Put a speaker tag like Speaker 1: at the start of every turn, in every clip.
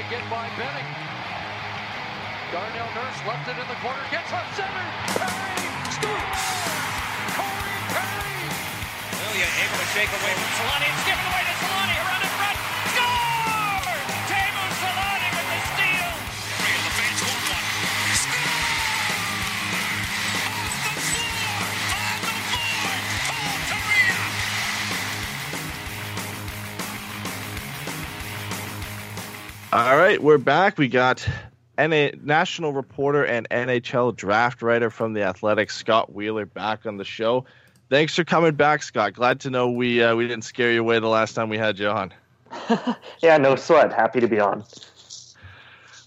Speaker 1: To get by Benning. Darnell Nurse left it in the corner, gets up center. Perry scores! Corey Perry!
Speaker 2: Lilia able to shake away from Solani. It's given away to Solani.
Speaker 3: All right, we're back. We got NA national reporter and NHL draft writer from the Athletic, Scott Wheeler, back on the show. Thanks for coming back, Scott. Glad to know we uh, we didn't scare you away the last time we had you on.
Speaker 4: yeah, no sweat. Happy to be on.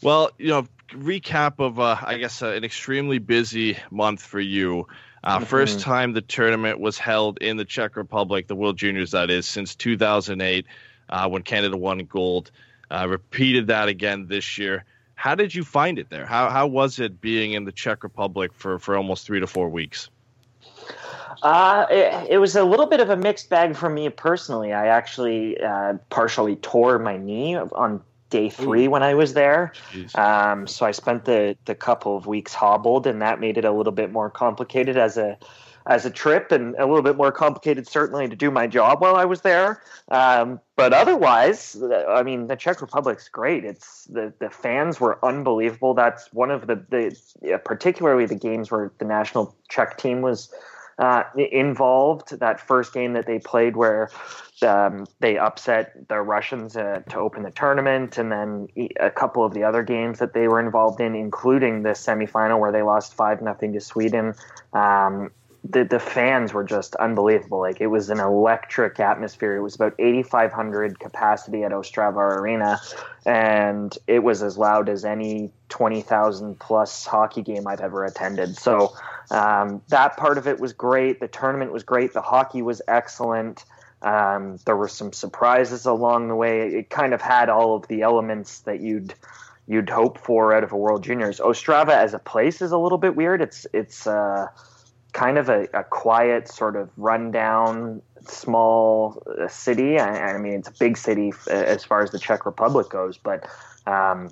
Speaker 3: Well, you know, recap of uh, I guess uh, an extremely busy month for you. Uh,
Speaker 4: Mm-hmm.
Speaker 3: First time the tournament was held in the Czech Republic, the World Juniors, that is, since 2008, uh, when Canada won gold. Uh, repeated that again this year. How did you find it there? How how was it being in the Czech Republic for, for almost three to four weeks?
Speaker 4: Uh, it, it was a little bit of a mixed bag for me personally. I actually uh, partially tore my knee on day three when I was there. Um, so I spent the the couple of weeks hobbled, and that made it a little bit more complicated as a as a trip, and a little bit more complicated certainly to do my job while I was there. Um, but otherwise, I mean, the Czech Republic's great. It's the the fans were unbelievable. That's one of the the particularly the games where the national Czech team was uh, involved. That first game that they played where um, they upset the Russians uh, to open the tournament, and then a couple of the other games that they were involved in, including the semifinal where they lost five nothing to Sweden. Um, the the fans were just unbelievable. Like it was an electric atmosphere. It was about 8,500 capacity at Ostrava Arena, and it was as loud as any 20,000 plus hockey game I've ever attended. So um, that part of it was great. The tournament was great. The hockey was excellent. Um, there were some surprises along the way. It kind of had all of the elements that you'd you'd hope for out of a World Juniors. Ostrava as a place is a little bit weird. It's it's uh, kind of a, a quiet, sort of rundown, small uh, city. I, I mean, it's a big city as far as the Czech Republic goes, but um,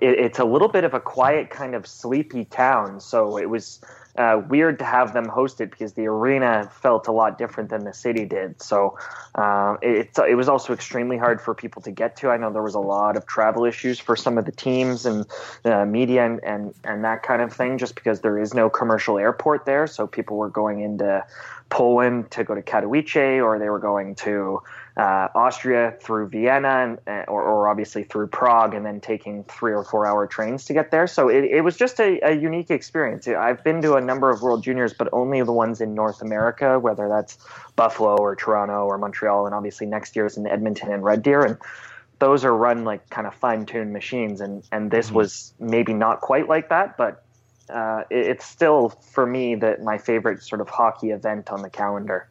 Speaker 4: it, it's a little bit of a quiet, kind of sleepy town. So it was uh, weird to have them host it because the arena felt a lot different than the city did. So uh, it, it was also extremely hard for people to get to. I know there was a lot of travel issues for some of the teams and uh, media and, and, and that kind of thing, just because there is no commercial airport there. So people were going into Poland to go to Katowice, or they were going to uh, Austria through Vienna, and, or, or, obviously through Prague, and then taking three or four hour trains to get there. So it, it was just a, a, unique experience. I've been to a number of World Juniors, but only the ones in North America, whether that's Buffalo or Toronto or Montreal, and obviously next year's in Edmonton and Red Deer. And those are run like kind of fine tuned machines, and and this mm-hmm. was maybe not quite like that, but uh, it, it's still for me that my favorite sort of hockey event on the calendar.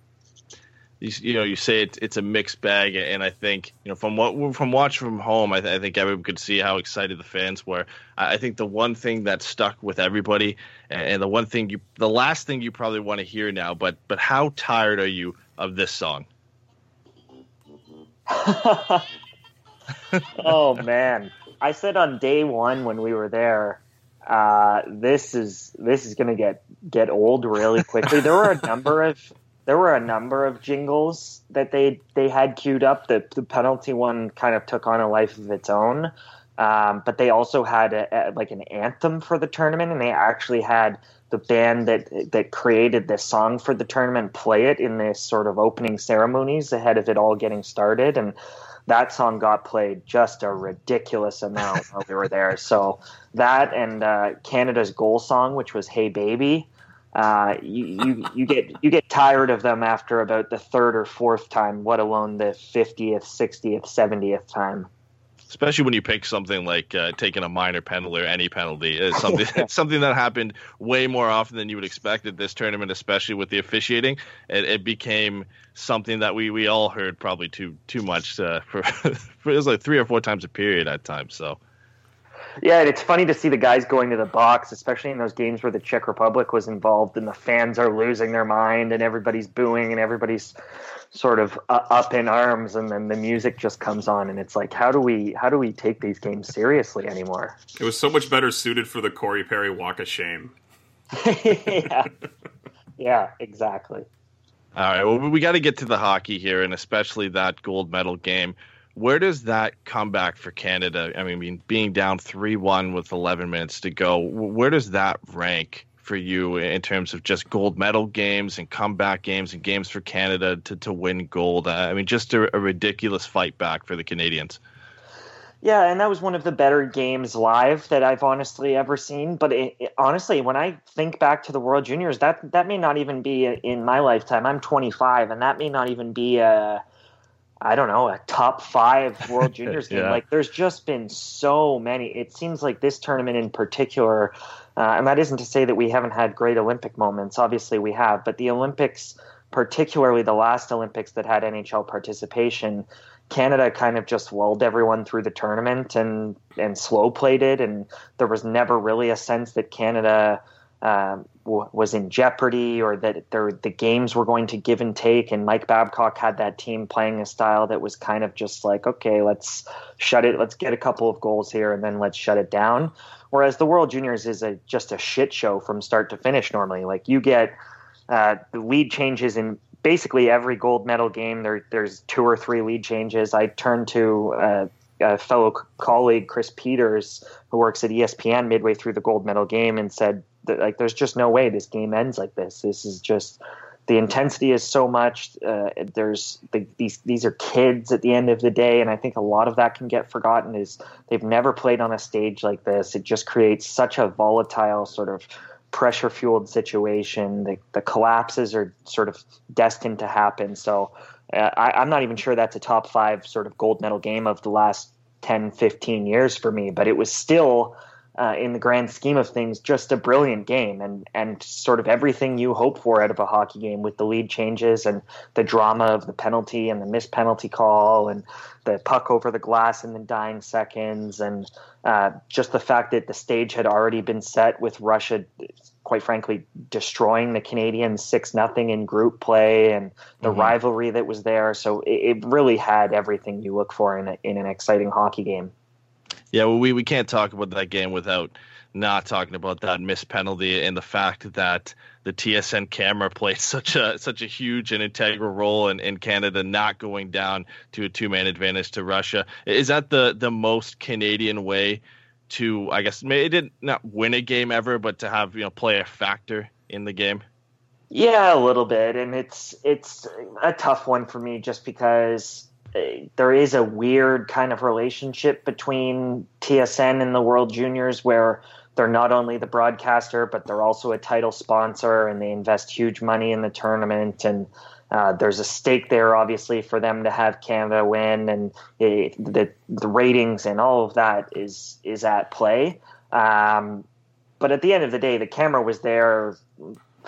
Speaker 3: You, you, know, you say it, it's a mixed bag, and I think you know from what from watching from home, I, th- I, think everyone could see how excited the fans were. I, I, think the one thing that stuck with everybody, and, and the one thing you, the last thing you probably want to hear now, but but how tired are you of this song?
Speaker 4: oh man, I said on day one when we were there, uh, this is this is going to get get old really quickly. there were a number of there were a number of jingles that they they had queued up. The the penalty one kind of took on a life of its own, um, but they also had a, a, like an anthem for the tournament, and they actually had the band that that created this song for the tournament play it in this sort of opening ceremonies ahead of it all getting started and that song got played just a ridiculous amount while we were there. So that and uh, Canada's goal song, which was "Hey Baby," uh, you, you you get you get tired of them after about the third or fourth time, let alone the fiftieth, sixtieth, seventieth time
Speaker 3: especially when you pick something like uh, taking a minor penalty or any penalty. It's something it's something that happened way more often than you would expect at this tournament, especially with the officiating. It, it became something that we, we all heard probably too too much uh, for, for it was like three or four times a period at times. So.
Speaker 4: Yeah, and it's funny to see the guys going to the box, especially in those games where the Czech Republic was involved and the fans are losing their mind and everybody's booing and everybody's sort of uh, up in arms and then the music just comes on and it's like how do we how do we take these games seriously anymore?
Speaker 5: It was so much better suited for the corey perry walk of shame.
Speaker 4: Yeah. Yeah exactly.
Speaker 3: All right well we got to get to the hockey here and especially that gold medal game where does that come back for canada i mean being down 3-1 with 11 minutes to go where does that rank for you in terms of just gold medal games and comeback games and games for Canada to, to win gold? Uh, I mean, just a, a, ridiculous fight back for the Canadians.
Speaker 4: Yeah, and that was one of the better games live that I've honestly ever seen. But it, it, honestly, when I think back to the World Juniors, that that may not even be in my lifetime. I'm 25, and that may not even be a I don't know, a top five World Juniors game. yeah. Like, there's just been so many. It seems like this tournament in particular uh, and that isn't to say that we haven't had great Olympic moments. Obviously, we have. But the Olympics, particularly the last Olympics that had NHL participation, Canada kind of just lulled everyone through the tournament and and slow played it, and there was never really a sense that Canada uh, was in jeopardy or that there, the games were going to give and take. And Mike Babcock had that team playing a style that was kind of just like, okay, let's shut it, let's get a couple of goals here, and then let's shut it down. Whereas the World Juniors is a just a shit show from start to finish. Normally, like you get uh, the lead changes in basically every gold medal game. There, there's two or three lead changes. I turned to uh, a fellow colleague, Chris Peters, who works at ESPN, midway through the gold medal game, and said like there's just no way this game ends like this. This is just the intensity is so much. Uh, there's the, these these are kids at the end of the day, and I think a lot of that can get forgotten. Is they've never played on a stage like this. It just creates such a volatile sort of pressure fueled situation. The, the collapses are sort of destined to happen. So uh, I, I'm not even sure that's a top five sort of gold medal game of the last 10, 15 years for me, but it was still uh, in the grand scheme of things, just a brilliant game and, and sort of everything you hope for out of a hockey game with the lead changes and the drama of the penalty and the missed penalty call and the puck over the glass in the dying seconds and uh, just the fact that the stage had already been set with Russia, quite frankly, destroying the Canadians six nothing in group play and the mm-hmm. rivalry that was there. So it, it really had everything you look for in a, in an exciting hockey game.
Speaker 3: Yeah, well, we, we can't talk about that game without not talking about that missed penalty and the fact that the TSN camera played such a such a huge and integral role in, in Canada not going down to a two man advantage to Russia. Is that the the most Canadian way to I guess it did not win a game ever, but to have you know play a factor in the game?
Speaker 4: Yeah, a little bit, and it's it's a tough one for me just because there is a weird kind of relationship between TSN and the World Juniors where they're not only the broadcaster, but they're also a title sponsor and they invest huge money in the tournament. And uh, there's a stake there, obviously, for them to have Canada win, and it, the the ratings and all of that is is at play. Um, but at the end of the day, the camera was there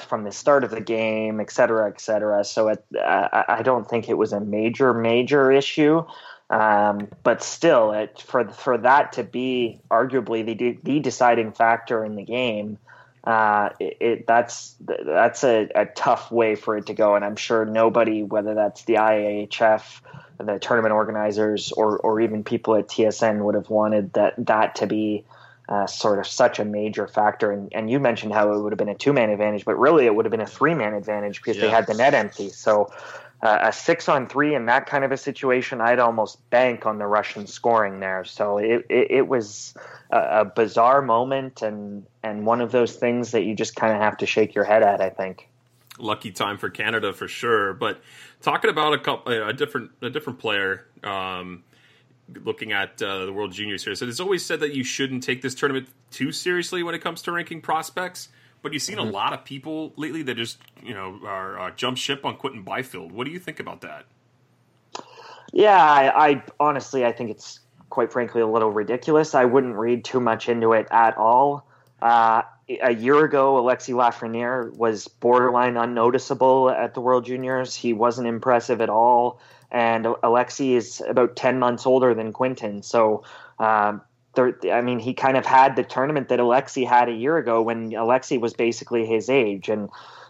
Speaker 4: from the start of the game, et cetera, et cetera. So it, I, I don't think it was a major major issue. Um, but still, it, for for that to be arguably the the deciding factor in the game, uh, it, it, that's that's a, a, tough way for it to go. And I'm sure nobody, whether that's the IIHF, the tournament organizers, or or even people at TSN, would have wanted that that to be. Uh, sort of such a major factor, and, and you mentioned how it would have been a two man advantage, but really it would have been a three man advantage because they had the net empty. So uh, a six on three in that kind of a situation, I'd almost bank on the Russian scoring there. So it, it, it was a, a, bizarre moment and, and one of those things that you just kind of have to shake your head at, I think.
Speaker 5: Lucky time for Canada for sure. But talking about a couple, a different, a different player, um, looking at uh, the World Juniors here. So it's always said that you shouldn't take this tournament too seriously when it comes to ranking prospects. But you've seen mm-hmm. a lot of people lately that just you know are uh, jump ship on Quinton Byfield. What do you think about that?
Speaker 4: Yeah, I, I honestly I think it's quite frankly a little ridiculous. I wouldn't read too much into it at all. Uh, a year ago, Alexi Lafreniere was borderline unnoticeable at the World Juniors. He wasn't impressive at all. And Alexi is about 10 months older than Quinton. So um, I mean, he kind of had the tournament that Alexi had a year ago when Alexi was basically his age, and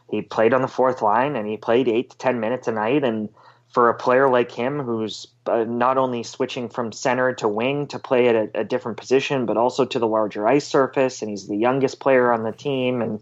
Speaker 4: he played on the fourth line and he played eight to ten minutes a night. And for a player like him, who's uh, not only switching from center to wing to play at a, a, different position, but also to the larger ice surface, and he's the youngest player on the team, and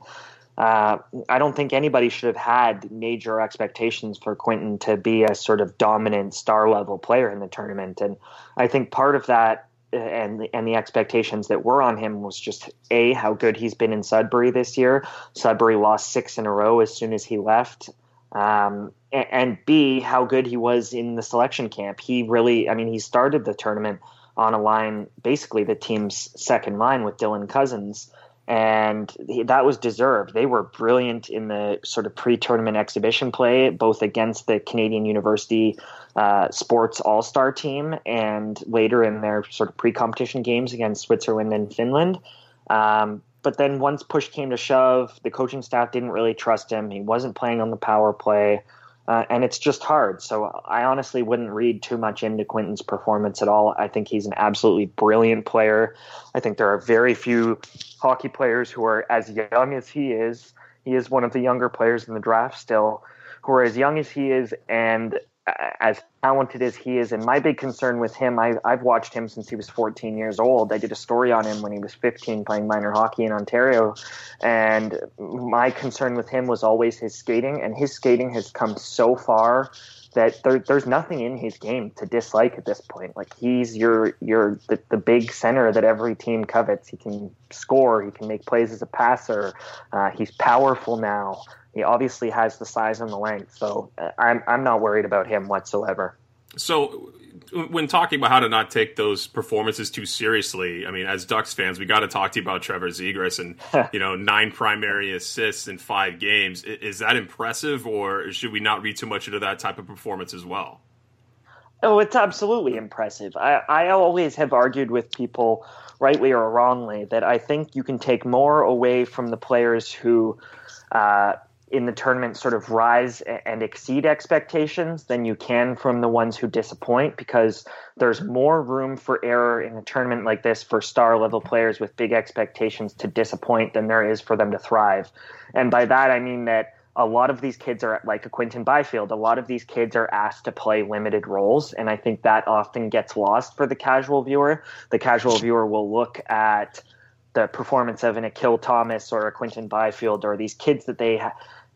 Speaker 4: uh, I don't think anybody should have had major expectations for Quinton to be a sort of dominant star level player in the tournament. And I think part of that and and the expectations that were on him was just a how good he's been in Sudbury this year. Sudbury lost six in a row as soon as he left, um, and, and, b how good he was in the selection camp. He really, I mean, he started the tournament on a line, basically the team's second line with Dylan Cozens. And that was deserved. They were brilliant in the sort of pre-tournament exhibition play, both against the Canadian University uh, sports all star team and later in their sort of pre competition games against Switzerland and Finland. Um, but then once push came to shove, the coaching staff didn't really trust him. He wasn't playing on the power play. Uh, and it's just hard. So I honestly wouldn't read too much into Quinton's performance at all. I think he's an absolutely brilliant player. I think there are very few hockey players who are as young as he is. He is one of the younger players in the draft still, who are as young as he is and as talented as he is. And my big concern with him, I, I've watched him since he was 14 years old. I did a story on him when he was 15 playing minor hockey in Ontario. And my concern with him was always his skating. And his skating has come so far that there, there's nothing in his game to dislike at this point. Like he's your your the, the big center that every team covets. He can score. He can make plays as a passer. Uh, he's powerful now. He obviously has the size and the length, so uh, I'm I'm not worried about him whatsoever.
Speaker 5: So, when talking about how to not take those performances too seriously, I mean, as Ducks fans, we got to talk to you about Trevor Zegras and you know nine primary assists in five games. Is that impressive, or should we not read too much into that type of performance as well?
Speaker 4: Oh, it's absolutely impressive. I, I always have argued with people, rightly or wrongly, that I think you can take more away from the players who uh, in the tournament sort of rise and exceed expectations than you can from the ones who disappoint because there's more room for error in a tournament like this for star level players with big expectations to disappoint than there is for them to thrive. And by that I mean that a lot of these kids are like a Quinton Byfield. A lot of these kids are asked to play limited roles, and I think that often gets lost for the casual viewer. The casual viewer will look at the performance of an Akil Thomas or a Quinton Byfield or these kids that they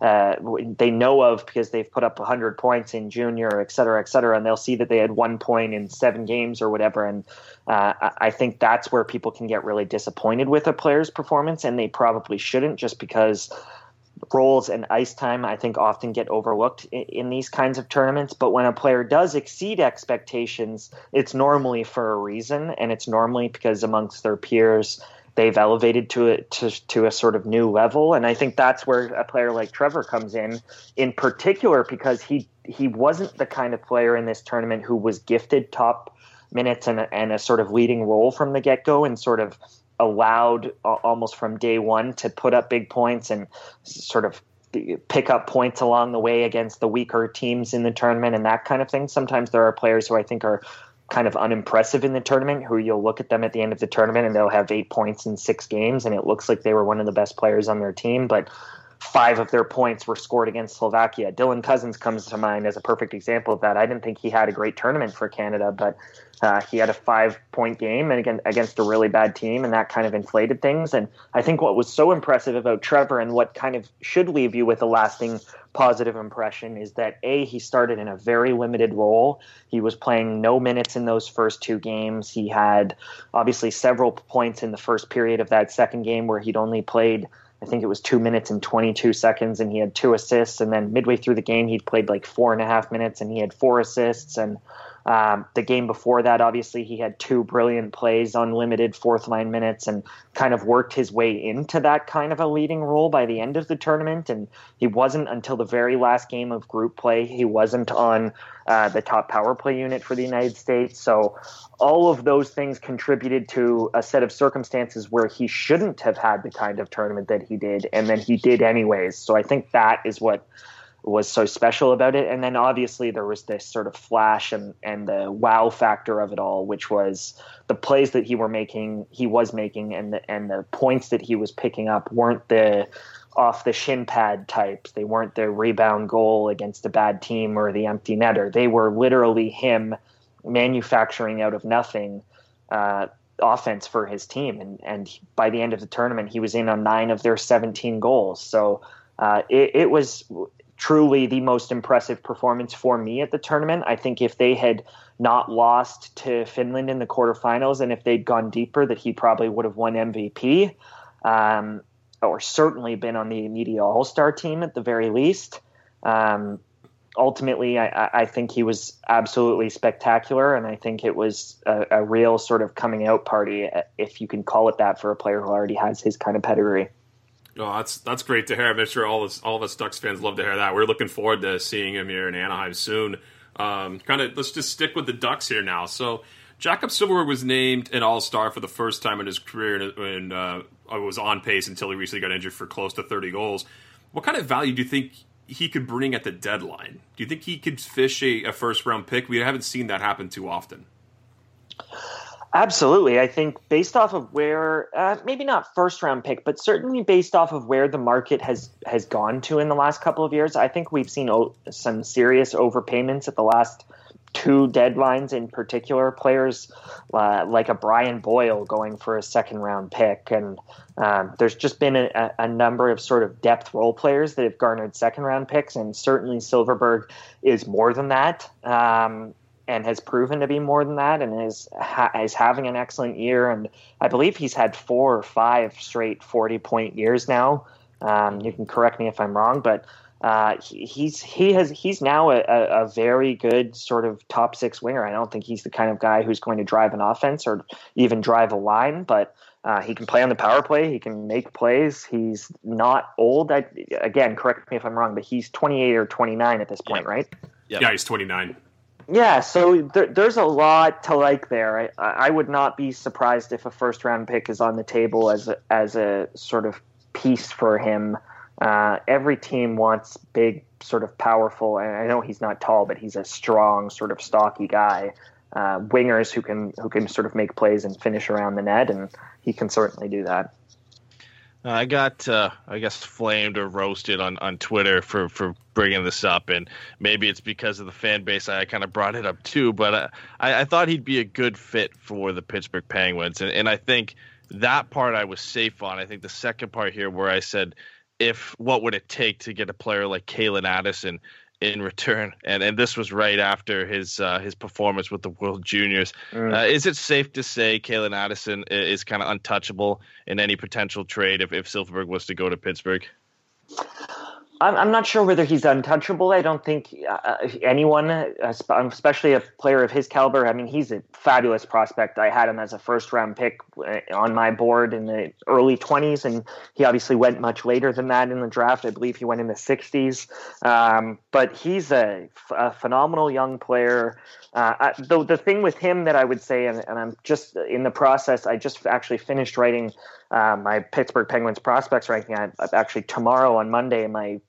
Speaker 4: uh, they know of because they've put up 100 points in junior, et cetera, et cetera, and they'll see that they had one point in seven games or whatever. And uh, I think that's where people can get really disappointed with a player's performance, and they probably shouldn't just because roles and ice time I think often get overlooked in, in, these kinds of tournaments. But when a player does exceed expectations, it's normally for a reason, and it's normally because amongst their peers they've elevated to a to, to a sort of new level. And i think that's where a player like trevor comes in in particular because he he wasn't the kind of player in this tournament who was gifted top minutes and a, and a sort of leading role from the get-go and sort of allowed uh, almost from day one to put up big points and sort of pick up points along the way against the weaker teams in the tournament and that kind of thing. Sometimes there are players who i think are kind of unimpressive in the tournament who you'll look at them at the end of the tournament and they'll have eight points in six games and it looks like they were one of the best players on their team but five of their points were scored against Slovakia. Dylan Cozens comes to mind as a perfect example of that. I didn't think he had a great tournament for Canada, but uh, he had a five point game and again against a really bad team, and that kind of inflated things. And I think what was so impressive about Trevor and what kind of should leave you with a lasting positive impression is that a he started in a very limited role. He was playing no minutes in those first two games. He had obviously several points in the first period of that second game where he'd only played I think it was two minutes and 22 seconds, and he had two assists. And then midway through the game, he'd played like four and a half minutes, and he had four assists. And um, the game before that, obviously, he had two brilliant plays, unlimited fourth line minutes, and kind of worked his way into that kind of a leading role by the end of the tournament. And he wasn't until the very last game of group play, he wasn't on uh, the top power play unit for the United States. So all of those things contributed to a set of circumstances where he shouldn't have had the kind of tournament that he did, and then he did anyways. So I think that is what was so special about it. And then obviously there was this sort of flash and, and the wow factor of it all, which was the plays that he were making, he was making, and the and the points that he was picking up weren't the off the shin pad types. They weren't the rebound goal against a bad team or the empty netter. They were literally him manufacturing out of nothing. Uh, offense for his team and and by the end of the tournament he was in on nine of their 17 goals so uh, it, it, was truly the most impressive performance for me at the tournament. I think if they had not lost to Finland in the quarterfinals and if they'd gone deeper, that he probably would have won MVP um, or certainly been on the media All Star team at the very least. Um, ultimately, I, I, think he was absolutely spectacular, and I think it was a, a real sort of coming out party, if you can call it that, for a player who already has his kind of pedigree.
Speaker 5: Oh, that's that's great to hear. I'm sure all this, all of us Ducks fans love to hear that. We're looking forward to seeing him here in Anaheim soon. Um, kind of, let's just stick with the Ducks here now. So, Jakob Silfverberg was named an All Star for the first time in his career, and uh, was on pace until he recently got injured for close to 30 goals. What kind of value do you think he could bring at the deadline? Do you think he could fish a, a first round pick? We haven't seen that happen too often.
Speaker 4: Absolutely. I think based off of where, uh, maybe not first round pick, but certainly based off of where the market has has gone to in the last couple of years, I think we've seen o- some serious overpayments at the last two deadlines in particular. Players uh, like a Brian Boyle going for a second round pick, and um, there's just been a, a, number of sort of depth role players that have garnered second round picks, and certainly Silfverberg is more than that. Um, and has proven to be more than that and is ha- is having an excellent year and I believe he's had four or five straight 40 point years now um, you can correct me if I'm wrong but uh, he, he's he has he's now a, a, very good sort of top six winger I don't think he's the kind of guy who's going to drive an offense or even drive a line but uh, he can play on the power play. He can make plays. He's not old. I, again, correct me if I'm wrong, but he's 28 or 29 at this point, right?
Speaker 5: Yep. Yeah, he's 29.
Speaker 4: Yeah, so there, there's a lot to like there. I, I, would not be surprised if a first round pick is on the table as a, as a sort of piece for him. Uh, every team wants big, sort of powerful, and I know he's not tall, but he's a strong, sort of stocky guy. Uh, wingers who can who can sort of make plays and finish around the net, and he can certainly do that.
Speaker 3: Uh, I got, uh, I guess, flamed or roasted on, on Twitter for, for bringing this up, and maybe it's because of the fan base. I kind of brought it up too, but uh, I, I thought he'd be a good fit for the Pittsburgh Penguins, and, and I think That part I was safe on. I think the second part here, where I said, if what would it take to get a player like Calen Addison in return, and and this was right after his uh, his performance with the World Juniors. Mm. Uh, is it safe to say Calen Addison is kind of untouchable in any potential trade if if Silfverberg was to go to Pittsburgh?
Speaker 4: I'm, I'm not sure whether he's untouchable. I don't think uh, anyone, especially a player of his caliber, I mean, he's a fabulous prospect. I had him as a first round pick uh, on my board in the early 20s, and he obviously went much later than that in the draft. I believe he went in the 60s. Um, but he's a, a, phenomenal young player. Uh, I, the, the thing with him that I would say, and, and I'm just in the process, I just actually finished writing uh, my Pittsburgh Penguins prospects ranking. I, actually tomorrow on Monday, my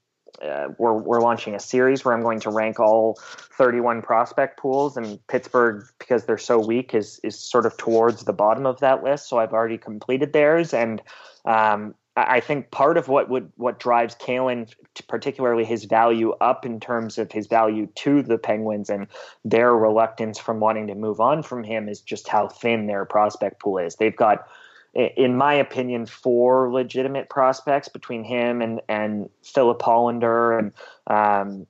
Speaker 4: uh, we're we're launching a series where I'm going to rank all 31 prospect pools, and Pittsburgh, because they're so weak, is is sort of towards the bottom of that list. So I've already completed theirs, and um, I think part of what would what drives Calen, particularly his value up in terms of his value to the Penguins and their reluctance from wanting to move on from him, is just how thin their prospect pool is. They've got in my opinion, four legitimate prospects between him and and Filip Hallander and um,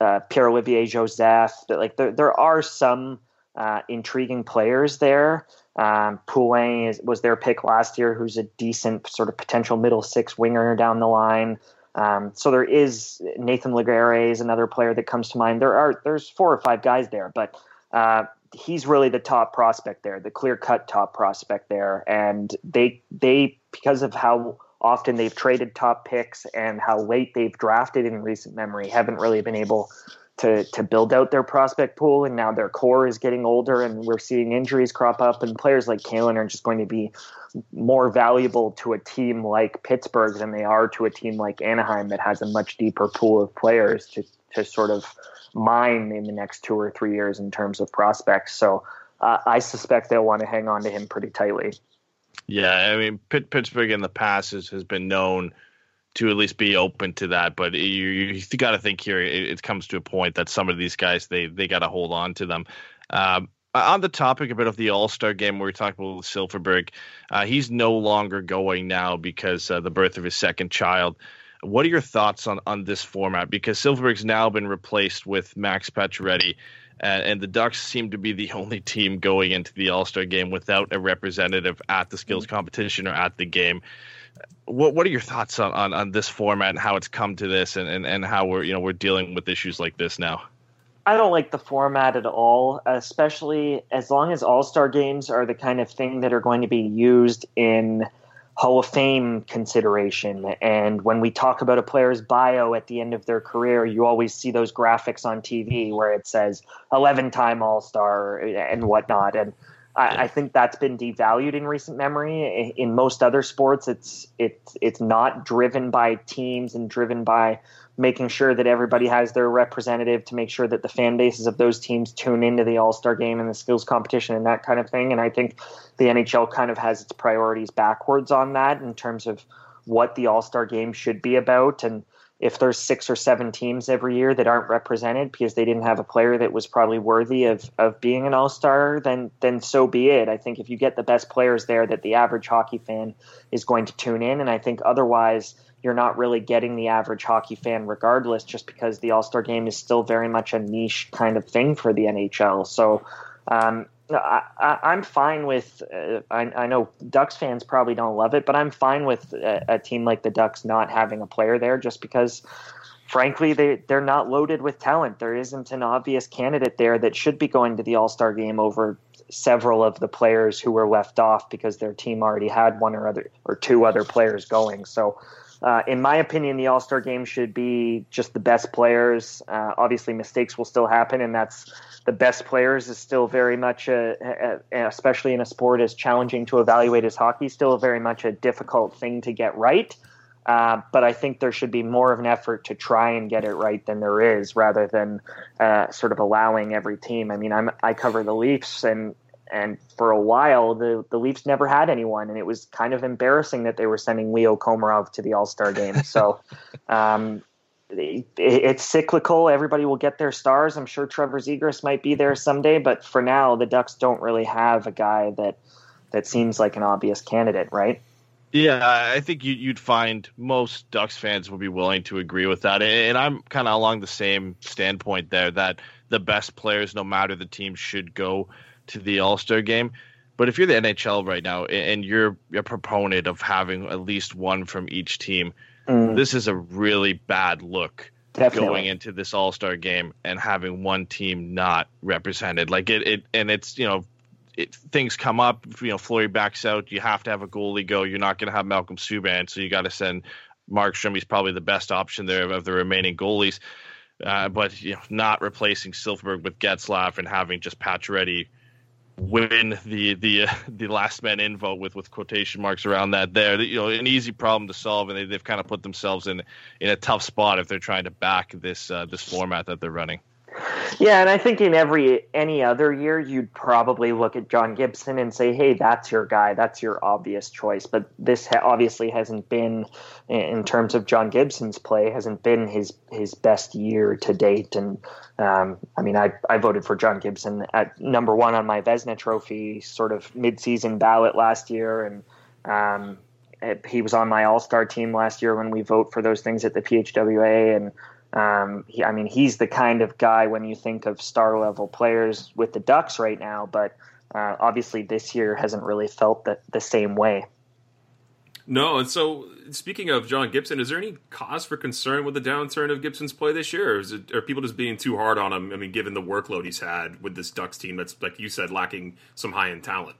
Speaker 4: uh, Pierre Olivier Joseph. Like there, there are some uh, intriguing players there. Um, Poulin is, was their pick last year, who's a decent sort of potential middle six winger down the line. Um, so there is Nathan Legare is another player that comes to mind. There are there's four or five guys there, but uh, he's really the top prospect there, the clear cut top prospect there. And they they because of how often they've traded top picks and how late they've drafted in recent memory, haven't really been able to to build out their prospect pool. And now their core is getting older, and we're seeing injuries crop up. And players like Calen are just going to be more valuable to a team like Pittsburgh than they are to a team like Anaheim that has a much deeper pool of players to to sort of mine in the next two or three years in terms of prospects. So uh, I suspect they'll want to hang on to him pretty tightly.
Speaker 3: Yeah, I mean Pitt, Pittsburgh in the past has, has been known to at least be open to that, but you you, you got to think here it, it, comes to a point that some of these guys they they got to hold on to them. Um, on the topic a bit of the All Star game, where we talked about Silfverberg, uh, he's no longer going now because uh, the birth of his second child. What are your thoughts on on this format? Because Silfverberg's now been replaced with Max Pacioretty, and, and the Ducks seem to be the only team going into the All Star game without a representative at the skills mm-hmm. competition or at the game. What what are your thoughts on, on, on this format and how it's come to this, and, and, and how we're you know we're dealing with issues like this now?
Speaker 4: I don't like the format at all, especially as long as All Star games are the kind of thing that are going to be used in Hall of Fame consideration. And when we talk about a player's bio at the end of their career, you always see those graphics on TV where it says 11 time All Star and whatnot. And I, I, think that's been devalued in recent memory. In most other sports, it's it's it's not driven by teams and driven by making sure that everybody has their representative to make sure that the fan bases of those teams tune into the All Star game and the skills competition and that kind of thing. And I think the NHL kind of has its priorities backwards on that in terms of what the All Star game should be about. And if there's six or seven teams every year that aren't represented because they didn't have a player that was probably worthy of, of being an all star, then then so be it. I think if you get the best players there that the average hockey fan is going to tune in, and I think otherwise you're not really getting the average hockey fan regardless, just because the All Star game is still very much a niche kind of thing for the NHL. So um, I, am fine with. Uh, I, I, know Ducks fans probably don't love it, but I'm fine with a, a, team like the Ducks not having a player there, just because, frankly, they they're not loaded with talent. There isn't an obvious candidate there that should be going to the All Star game over several of the players who were left off because their team already had one or other or two other players going. So uh, in my opinion, the All Star game should be just the best players. Uh, obviously, mistakes will still happen, and that's the best players is still very much, a, a, especially in a sport as challenging to evaluate as hockey, still very much a difficult thing to get right. Uh, but I think there should be more of an effort to try and get it right than there is, rather than uh, sort of allowing every team. I mean, I'm, I cover the Leafs, and and for a while, the, the Leafs never had anyone, and it was kind of embarrassing that they were sending Leo Komarov to the All Star game. So um, it, it's cyclical. Everybody will get their stars. I'm sure Trevor Zegras might be there someday, but for now, the Ducks don't really have a guy that that seems like an obvious candidate, right?
Speaker 3: Yeah, I think you'd find most Ducks fans would be willing to agree with that, and I'm kind of along the same standpoint there that the best players, no matter the team, should go to the All Star game. But if you're the NHL right now and you're a proponent of having at least one from each team, mm. this is a really bad look Definitely. going into this All Star game and having one team not represented. Like it, it, and it's you know it, things come up, you know, Fleury backs out, you have to have a goalie go. You're not going to have Malcolm Subban, so you got to send Markstrom. He's probably the best option there of the remaining goalies. Uh, but you know, not replacing Silfverberg with Getzlaf and having just Pacioretty win the the uh, the last man in vote with with quotation marks around that there. You know an easy problem to solve and they, they've kind of put themselves in in a tough spot if they're trying to back this uh, this format that they're running
Speaker 4: yeah, and I think in every any other year, you'd probably look at John Gibson and say, "Hey, that's your guy. That's your obvious choice." But this ha- obviously hasn't been, in terms of John Gibson's play, hasn't been his his best year to date. And um, I mean, I I voted for John Gibson at number one on my Vezina Trophy sort of midseason ballot last year, and um, he was on my All Star team last year when we vote for those things at the PHWA and. Um, he, I mean, he's the kind of guy when you think of star level players with the Ducks right now, but uh, obviously this year hasn't really felt the, the same way.
Speaker 5: No, and so speaking of John Gibson, is there any cause for concern with the downturn of Gibson's play this year, or is it, are people just being too hard on him? I mean, given the workload he's had with this Ducks team, that's like you said, lacking some high end talent.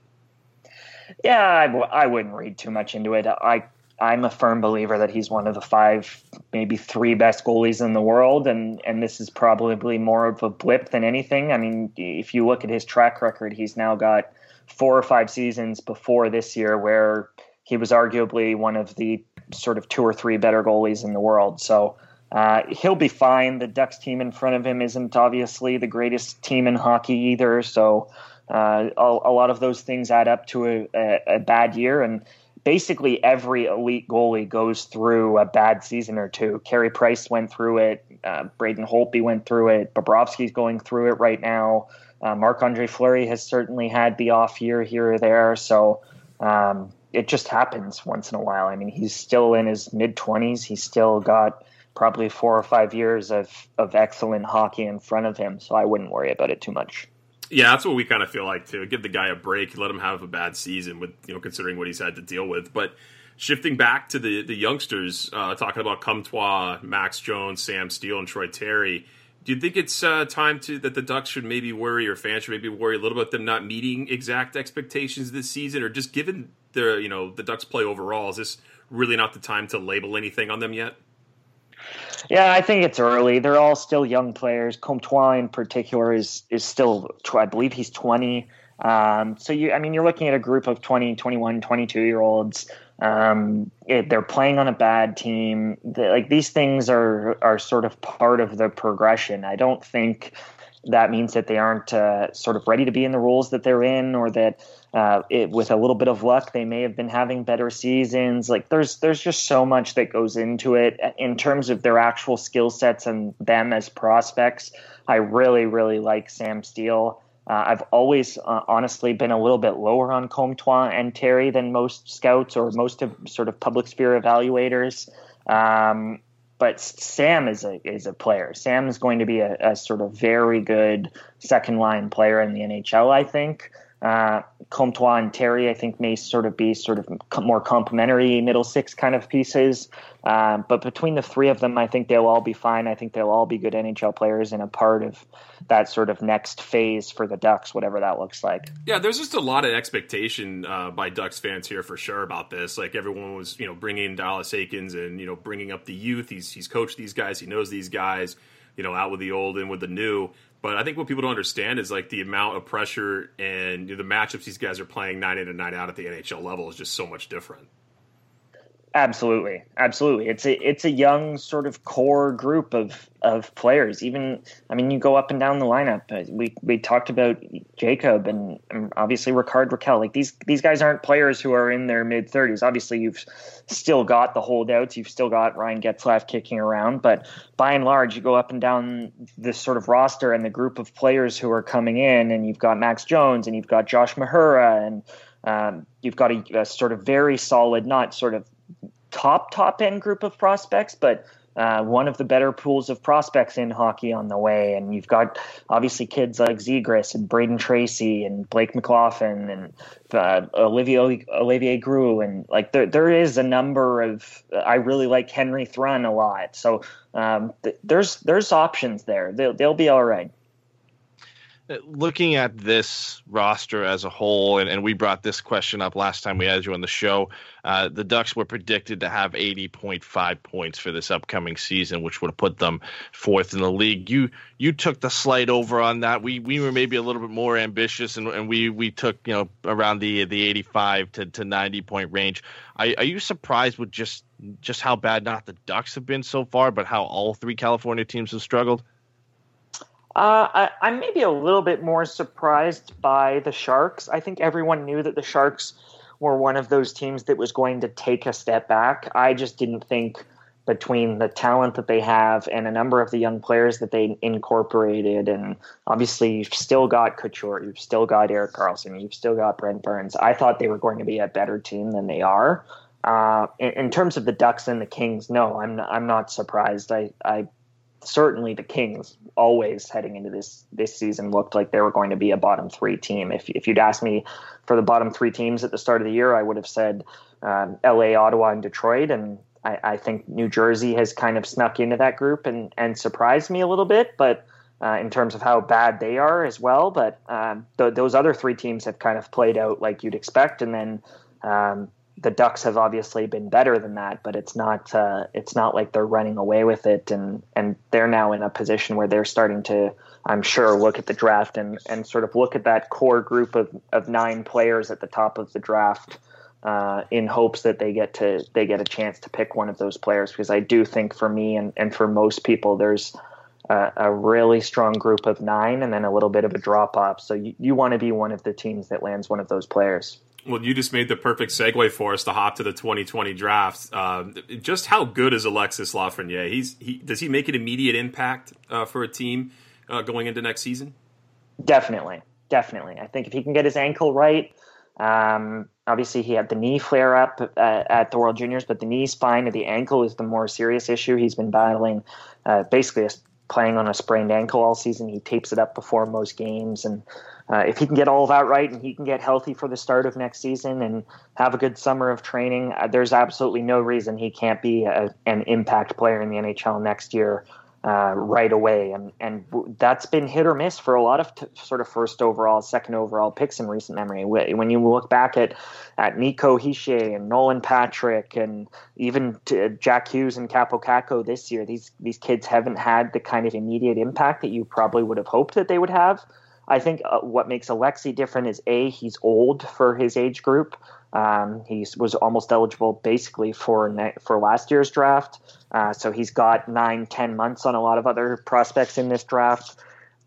Speaker 4: Yeah, I w- I wouldn't read too much into it. I I'm a firm believer that he's one of the five, maybe three best goalies in the world, and and this is probably more of a blip than anything. I mean, if you look at his track record, he's now got four or five seasons before this year where he was arguably one of the sort of two or three better goalies in the world. So uh, he'll be fine. The Ducks team in front of him isn't obviously the greatest team in hockey either. So uh, a, a, lot of those things add up to a, a, a bad year and basically every elite goalie goes through a bad season or two. Carey Price went through it. Uh, Braden Holtby went through it. Bobrovsky's going through it right now. Uh, Marc Andre Fleury has certainly had the off year here or there. So um, it just happens once in a while. I mean, he's still in his mid 20s. He's still got probably four or five years of, of excellent hockey in front of him. So I wouldn't worry about it too much.
Speaker 5: Yeah, that's what we kind of feel like too. Give the guy a break, let him have a bad season with you know considering what he's had to deal with. But shifting back to the the youngsters, uh, talking about Comtois, Max Jones, Sam Steele, and Troy Terry. Do you think it's uh, time to that the Ducks should maybe worry or fans should maybe worry a little about them not meeting exact expectations this season, or just given the you know the Ducks play overall, is this really not the time to label anything on them yet?
Speaker 4: Yeah, I think it's early. They're all still young players. Comtois in particular is is still, I believe he's 20. Um, so you, I mean, you're looking at a group of 20, 21, 22 year olds. Um, it, they're playing on a bad team. Like these things are are sort of part of the progression. I don't think that means that they aren't uh, sort of ready to be in the roles that they're in, or that uh, it, with a little bit of luck, they may have been having better seasons. Like there's there's just so much that goes into it in terms of their actual skill sets and them as prospects. I really really like Sam Steele. Uh, I've always uh, honestly been a little bit lower on Comtois and Terry than most scouts or most of sort of public sphere evaluators. Um, but Sam is a is a player. Sam is going to be a, a sort of very good second line player in the NHL. I think. Uh, Comtois and Terry, I think, may sort of be sort of more complementary middle six kind of pieces. Uh, but between the three of them, I think they'll all be fine. I think they'll all be good NHL players and a part of that sort of next phase for the Ducks, whatever that looks like.
Speaker 5: Yeah, there's just a lot of expectation uh, by Ducks fans here for sure about this. Like everyone was, you know, bringing Dallas Eakins and you know bringing up the youth. He's he's coached these guys. He knows these guys. You know, out with the old and with the new. But I think what people don't understand is like the amount of pressure and you know, the matchups these guys are playing night in and night out at the NHL level is just so much different.
Speaker 4: Absolutely, absolutely. It's a it's a young sort of core group of of players. Even I mean, you go up and down the lineup. Uh, we we talked about Jakob and, and obviously Rickard Rakell. Like these these guys aren't players who are in their mid thirties. Obviously, you've still got the holdouts. You've still got Ryan Getzlaf kicking around, but by and large, you go up and down this sort of roster and the group of players who are coming in, and you've got Max Jones and you've got Josh Mahura and Um, you've got a, a, sort of very solid, not sort of top top end group of prospects, but uh, one of the better pools of prospects in hockey on the way. And you've got obviously kids like Zegras and Brayden Tracey and Blake McLaughlin and uh, Olivier Olivier Groulx and like there there is a number of I really like Henry Thrun a lot. So um, th- there's there's options there. They'll they'll be all right
Speaker 3: looking at this roster as a whole, and, and, we brought this question up last time we had you on the show, uh, the Ducks were predicted to have 80.5 points for this upcoming season, which would have put them fourth in the league. You you took the slight over on that. We we were maybe a little bit more ambitious, and, and we we took you know around the the 85 to, to 90 point range. Are, are you surprised with just just how bad not the Ducks have been so far, but how all three California teams have struggled?
Speaker 4: Uh, I, I'm maybe a little bit more surprised by the Sharks. I think everyone knew that the Sharks were one of those teams that was going to take a step back. I just didn't think between the talent that they have and a number of the young players that they incorporated, and obviously you've still got Couture, you've still got Erik Karlsson, you've still got Brent Burns. I thought they were going to be a better team than they are. Uh, in, in, terms of the Ducks and the Kings, no, I'm I'm not surprised. I, I certainly the Kings always heading into this this season looked like they were going to be a bottom three team. If if you'd asked me for the bottom three teams at the start of the year, I would have said um, L.A., Ottawa, and Detroit, and I, I, think New Jersey has kind of snuck into that group and and surprised me a little bit, but. Uh, in terms of how bad they are as well, but um, th- those other three teams have kind of played out like you'd expect, and then um, the Ducks have obviously been better than that, but it's not uh, it's not like they're running away with it, and and they're now in a position where they're starting to, I'm sure, look at the draft and and sort of look at that core group of of nine players at the top of the draft. Uh, in hopes that they get to they get a chance to pick one of those players because I do think for me and, and for most people there's a, a really strong group of nine and then a little bit of a drop off so you, you want to be one of the teams that lands one of those players.
Speaker 5: Well, you just made the perfect segue for us to hop to the 2020 draft. Uh, just how good is Alexis Lafreniere? He's he does he make an immediate impact uh, for a team uh, going into next season?
Speaker 4: Definitely, definitely. I think if he can get his ankle right, um, obviously he had the knee flare up uh, at the World Juniors, but the knee, spine, and the ankle is the more serious issue. He's been battling uh, basically a, playing on a sprained ankle all season. He tapes it up before most games and uh, if he can get all of that right and he can get healthy for the start of next season and have a good summer of training, uh, there's absolutely no reason he can't be a, an impact player in the NHL next year uh, right away. And and that's been hit or miss for a lot of t- sort of first overall, second overall picks in recent memory. When you look back at at Nico Hischier and Nolan Patrick and even Jack Hughes and Kaapo Kakko this year, these these kids haven't had the kind of immediate impact that you probably would have hoped that they would have. I think uh, what makes Alexi different is a he's old for his age group. Um, he was almost eligible basically for ne- for last year's draft, uh, so he's got nine, ten months on a lot of other prospects in this draft.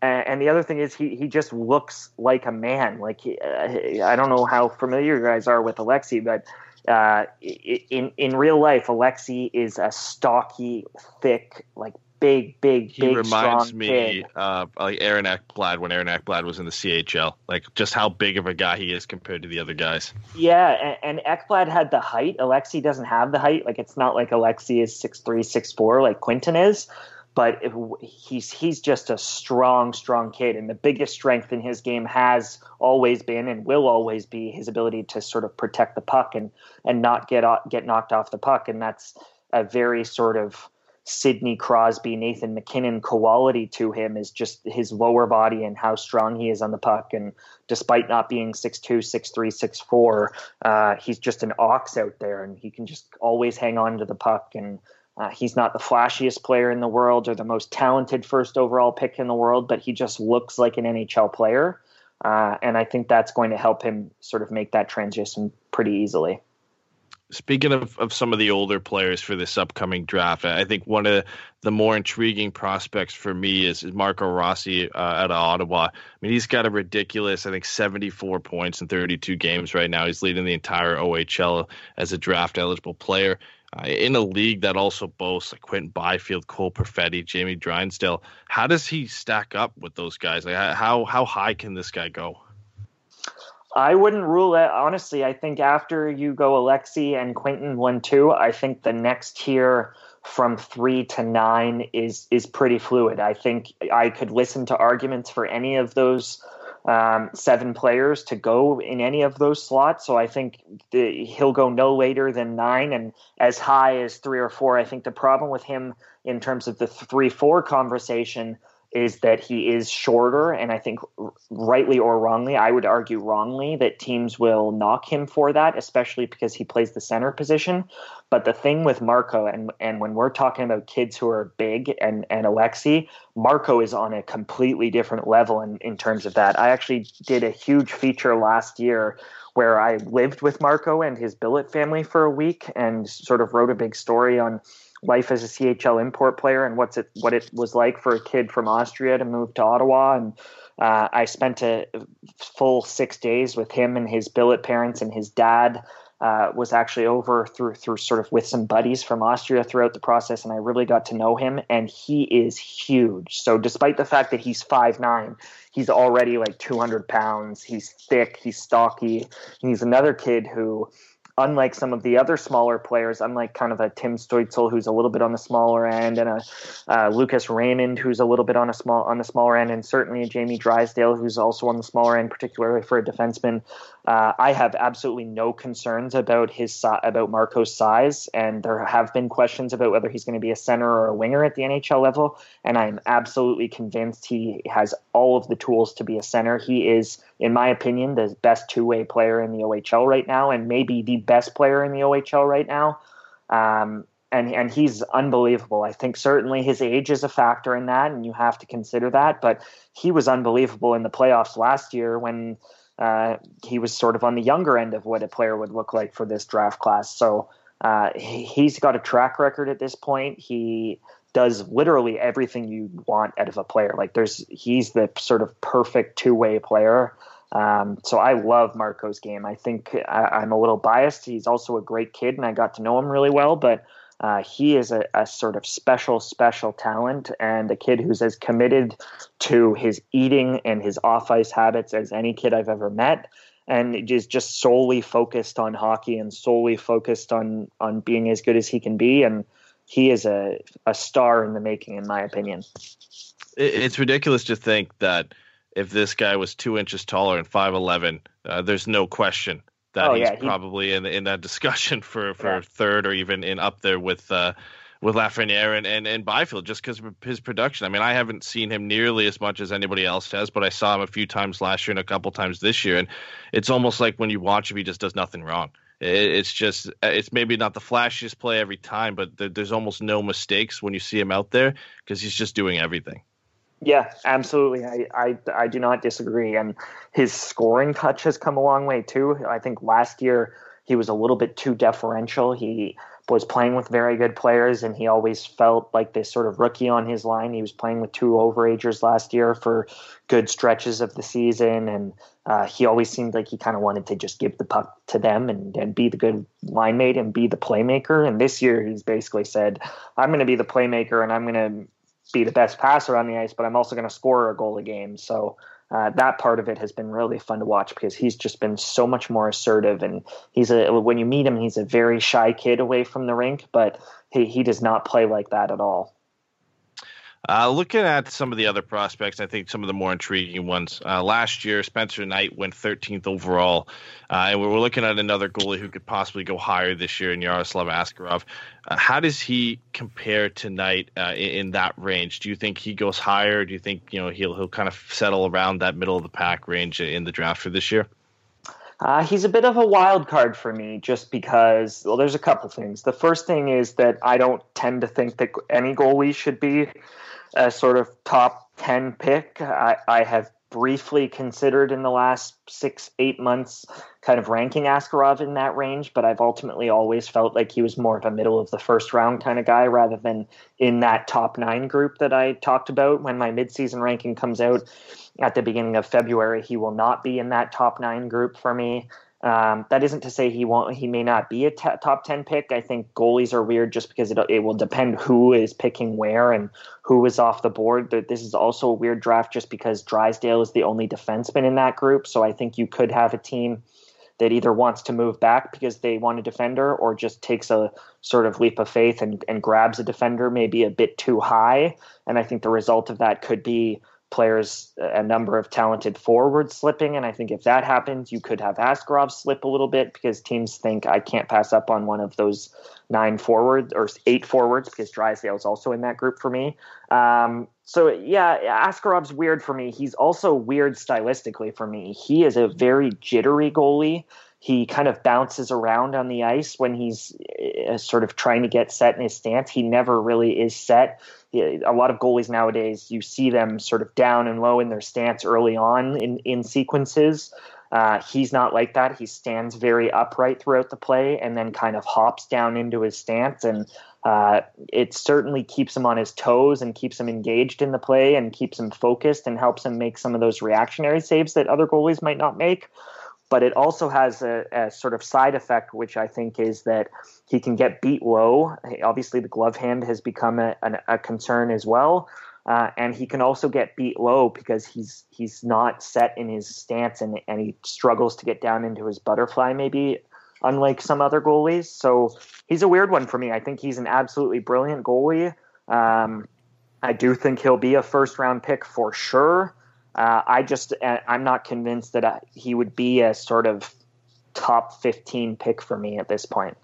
Speaker 4: And, and the other thing is he he just looks like a man. Like uh, I don't know how familiar you guys are with Alexi, but uh, in in real life, Alexi is a stocky, thick, like big, big, he big,
Speaker 3: reminds me
Speaker 4: kid.
Speaker 3: uh, like Aaron Ekblad when Aaron Ekblad was in the CHL. Like just how big of a guy he is compared to the other guys.
Speaker 4: Yeah, and, and Ekblad had the height. Alexi doesn't have the height. Like it's not like Alexi is six three, six four like Quinton is. But he's he's just a strong, strong kid, and the biggest strength in his game has always been and will always be his ability to sort of protect the puck and and not get get knocked off the puck, and that's a very sort of Sidney Crosby, Nathan MacKinnon quality to him is just his lower body and how strong he is on the puck. And despite not being 6'2, 6'3, 6'4, uh, he's just an ox out there and he can just always hang on to the puck. And uh, he's not the flashiest player in the world or the most talented first overall pick in the world, but he just looks like an NHL player. Uh, and I think that's going to help him sort of make that transition pretty easily.
Speaker 3: Speaking of, of some of the older players for this upcoming draft, I think one of the more intriguing prospects for me is, is Marco Rossi uh, out of Ottawa. I mean, he's got a ridiculous, I think, 74 points in 32 games right now. He's leading the entire OHL as a draft eligible player. Uh, in a league that also boasts like Quinton Byfield, Cole Perfetti, Jamie Drysdale, how does he stack up with those guys? Like, how how high can this guy go?
Speaker 4: I wouldn't rule it. Honestly, I think after you go Alexi and Quinton one two, I think the next tier from three to nine is is pretty fluid. I think I could listen to arguments for any of those um, seven players to go in any of those slots. So I think the, he'll go no later than nine and as high as three or four. I think the problem with him in terms of the three four conversation is that he is shorter, and I think rightly or wrongly, I would argue wrongly that teams will knock him for that, especially because he plays the center position. But the thing with Marco, and and when we're talking about kids who are big and and Alexi, Marco is on a completely different level in in terms of that. I actually did a huge feature last year where I lived with Marco and his billet family for a week and sort of wrote a big story on life as a CHL import player and what's it what it was like for a kid from Austria to move to Ottawa and uh, I spent a full six days with him and his billet parents and his dad uh, was actually over through through sort of with some buddies from Austria throughout the process, and I really got to know him. And he is huge. So despite the fact that he's five nine, he's already like two hundred pounds. He's thick. He's stocky. He's another kid who unlike some of the other smaller players, unlike kind of a Tim Stützle who's a little bit on the smaller end, and a uh, Lucas Raymond who's a little bit on a small on the smaller end, and certainly a Jamie Drysdale who's also on the smaller end, particularly for a defenseman. Uh, I have absolutely no concerns about his about Marco's size, and there have been questions about whether he's going to be a center or a winger at the NHL level. And I'm absolutely convinced he has all of the tools to be a center. He is, in my opinion, the best two way player in the OHL right now, and maybe the best player in the OHL right now. Um, and and he's unbelievable. I think certainly his age is a factor in that, and you have to consider that. But he was unbelievable in the playoffs last year when uh, he was sort of on the younger end of what a player would look like for this draft class. So uh, he's got a track record at this point. He does literally everything you want out of a player. Like there's, he's the sort of perfect two way player. Um, so I love Marco's game. I think I, am a little biased. He's also a great kid, and I got to know him really well. But uh, he is a, a, sort of special, special talent and a kid who's as committed to his eating and his off ice habits as any kid I've ever met. And is just solely focused on hockey and solely focused on on being as good as he can be. And he is a, a star in the making, in my opinion.
Speaker 3: It's ridiculous to think that if this guy was two inches taller and 5'11, uh, there's no question that oh, he's yeah, he, probably in in that discussion for for yeah. third or even in up there with uh, with Lafreniere and, and, and Byfield just because of his production. I mean, I haven't seen him nearly as much as anybody else has, but I saw him a few times last year and a couple times this year, and it's almost like when you watch him, he just does nothing wrong. it's just it's maybe not the flashiest play every time, but there's almost no mistakes when you see him out there because he's just doing everything.
Speaker 4: Yeah, absolutely. I, I I do not disagree. And his scoring touch has come a long way too. I think last year he was a little bit too deferential. He was playing with very good players, and he always felt like this sort of rookie on his line. He was playing with two overagers last year for good stretches of the season, and uh, he always seemed like he kind of wanted to just give the puck to them and, and be the good line mate and be the playmaker. And this year, he's basically said, "I'm going to be the playmaker, and I'm going to be the best passer on the ice, but I'm also going to score a goal a game. So uh, that part of it has been really fun to watch because he's just been so much more assertive. And he's a when you meet him, he's a very shy kid away from the rink, but he he does not play like that at all.
Speaker 3: Uh, looking at some of the other prospects, I think some of the more intriguing ones. Uh, last year, Spencer Knight went 13th overall, uh, and we're looking at another goalie who could possibly go higher this year in Yaroslav Askarov. Uh, how does he compare to Knight uh, in, in, that range? Do you think he goes higher? Do you think you know he'll he'll kind of settle around that middle of the pack range in the draft for this year?
Speaker 4: Uh, he's a bit of a wild card for me just because, well, there's a couple things. The first thing is that I don't tend to think that any goalie should be a sort of top 10 pick. I, I have briefly considered in the last six, eight months kind of ranking Askarov in that range, but I've ultimately always felt like he was more of a middle of the first round kind of guy rather than in that top nine group that I talked about. When my midseason ranking comes out at the beginning of February, he will not be in that top nine group for me. Um, that isn't to say he won't. He may not be a t- top ten pick. I think goalies are weird just because it, it will depend who is picking where and who is off the board. This is also a weird draft just because Drysdale is the only defenseman in that group. So I think you could have a team that either wants to move back because they want a defender or just takes a sort of leap of faith and, and grabs a defender maybe a bit too high. And I think the result of that could be players, a number of talented forwards slipping. And I think if that happens, you could have Askarov slip a little bit because teams think I can't pass up on one of those nine forwards or eight forwards because Drysdale is also in that group for me. Um, so yeah, Askarov's weird for me. He's also weird stylistically for me. He is a very jittery goalie. He kind of bounces around on the ice when he's uh, sort of trying to get set in his stance. He never really is set a lot of goalies nowadays, you see them sort of down and low in their stance early on in, in sequences. Uh, he's not like that. He stands very upright throughout the play and then kind of hops down into his stance. And uh, it certainly keeps him on his toes and keeps him engaged in the play and keeps him focused and helps him make some of those reactionary saves that other goalies might not make but it also has a, a, sort of side effect, which I think is that he can get beat low. Obviously, the glove hand has become a, a concern as well, uh, and he can also get beat low because he's he's not set in his stance and and he struggles to get down into his butterfly, maybe unlike some other goalies. So he's a weird one for me. I think he's an absolutely brilliant goalie. Um, I do think he'll be a first round pick for sure. Uh, I just uh, I'm not convinced that uh, he would be a sort of top 15 pick for me at this point.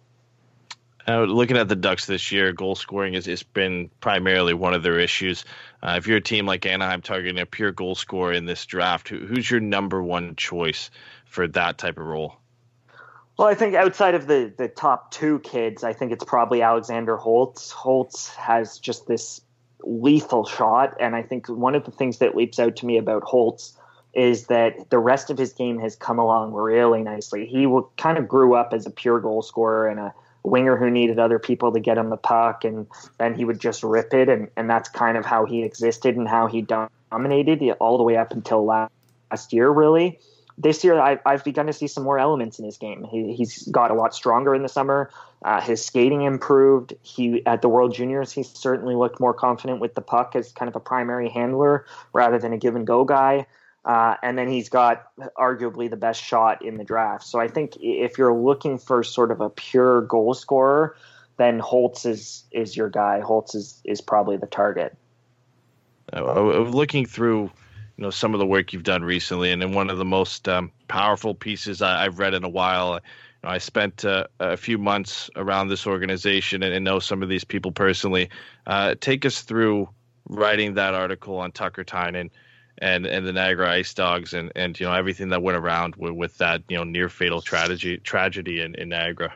Speaker 3: Uh, looking at the Ducks this year, goal scoring has, has been primarily one of their issues. Uh, if you're a team like Anaheim targeting a pure goal scorer in this draft, who, who's your number one choice for that type of role?
Speaker 4: Well, I think outside of the the top two kids, I think it's probably Alexander Holtz. Holtz has just this lethal shot. And I think one of the things that leaps out to me about Holtz is that the rest of his game has come along really nicely. He kind of grew up as a pure goal scorer and a winger who needed other people to get him the puck, and then he would just rip it. And, and that's kind of how he existed and how he dominated all the way up until last year, really this year I, have begun to see some more elements in his game. He, has got a lot stronger in the summer. Uh, his skating improved. He at the World Juniors he certainly looked more confident with the puck as kind of a primary handler rather than a give and go guy. Uh, and then he's got arguably the best shot in the draft. So I think if you're looking for sort of a pure goal scorer, then Holtz is is your guy. Holtz is is probably the target.
Speaker 3: Uh, looking through you know some of the work you've done recently, and in one of the most um, powerful pieces I, have read in a while. You know, I spent uh, a few months around this organization and, and know some of these people personally. Uh, take us through writing that article on Tucker Tynan and and the Niagara Ice Dogs and and you know everything that went around with, with that you know near fatal tragedy tragedy in, in Niagara.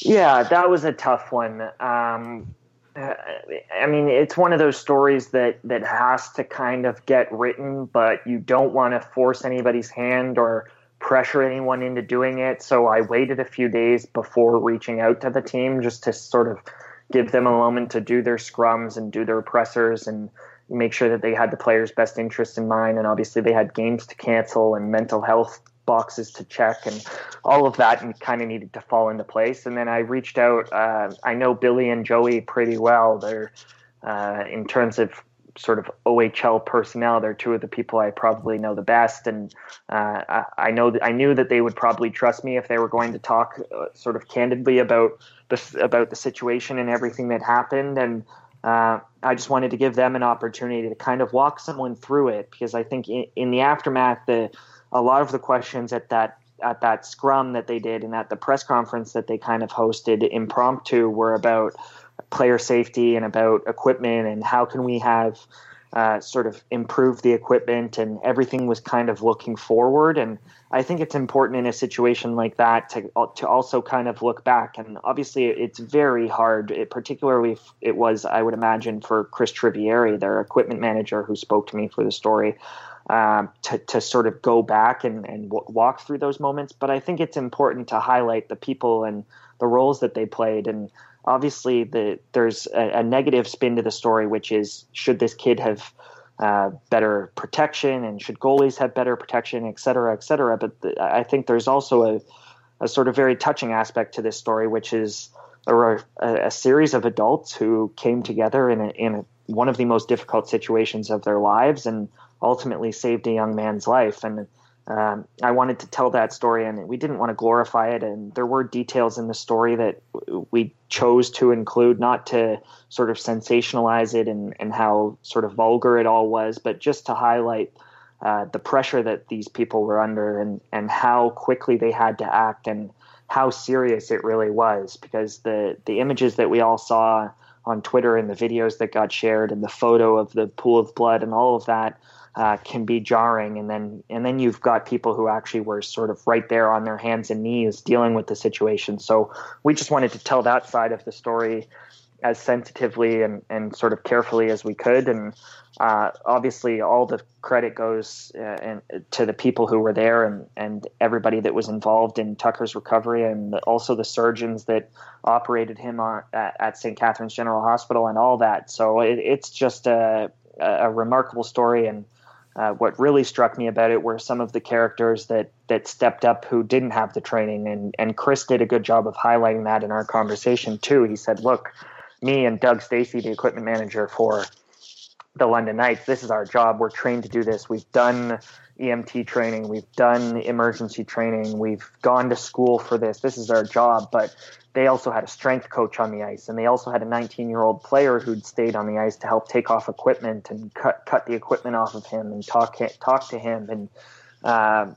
Speaker 4: Yeah, that was a tough one. Um, I mean, it's one of those stories that that has to kind of get written, but you don't want to force anybody's hand or pressure anyone into doing it. So I waited a few days before reaching out to the team just to sort of give them a moment to do their scrums and do their pressers and make sure that they had the players' best interests in mind. And obviously, they had games to cancel and mental health boxes to check and all of that and kind of needed to fall into place. And then I reached out. Uh, I know Billy and Joey pretty well. They're uh, in terms of sort of OHL personnel. They're two of the people I probably know the best, and uh, I, know that I knew that they would probably trust me if they were going to talk uh, sort of candidly about the about the situation and everything that happened. And uh, I just wanted to give them an opportunity to kind of walk someone through it because I think in, in the aftermath, the a lot of the questions at that at that scrum that they did and at the press conference that they kind of hosted impromptu were about player safety and about equipment and how can we have uh, sort of improve the equipment and everything was kind of looking forward. And I think it's important in a situation like that to to also kind of look back. And obviously it's very hard it, particularly if it was I would imagine for Chris Trivieri their equipment manager who spoke to me for the story um, to, to sort of go back and, and w- walk through those moments. But I think it's important to highlight the people and the roles that they played. And obviously, the, there's a, a negative spin to the story, which is should this kid have uh, better protection and should goalies have better protection, et cetera, et cetera. But I think there's also a, a sort of very touching aspect to this story, which is a, a series of adults who came together in, a, in a, one of the most difficult situations of their lives and ultimately saved a young man's life. And um, I wanted to tell that story, and we didn't want to glorify it. And there were details in the story that we chose to include, not to sort of sensationalize it and, and how sort of vulgar it all was, but just to highlight uh, the pressure that these people were under and, and how quickly they had to act and how serious it really was. Because the, the images that we all saw on Twitter and the videos that got shared and the photo of the pool of blood and all of that uh, can be jarring. And then and then you've got people who actually were sort of right there on their hands and knees dealing with the situation. So we just wanted to tell that side of the story as sensitively and, and sort of carefully as we could. And uh, obviously, all the credit goes uh, and, to the people who were there and, and everybody that was involved in Tucker's recovery, and also the surgeons that operated him on, at, at St. Catharines General Hospital and all that. So it, it's just a, a remarkable story. And uh, what really struck me about it were some of the characters that that stepped up who didn't have the training, and and Chris did a good job of highlighting that in our conversation too. He said, "Look, me and Doug Stacy, the equipment manager for the London Knights, this is our job. We're trained to do this. We've done EMT training, we've done emergency training, we've gone to school for this. This is our job, but." they also had a strength coach on the ice, and they also had a 19 year old player who'd stayed on the ice to help take off equipment and cut cut the equipment off of him and talk talk to him and. Uh,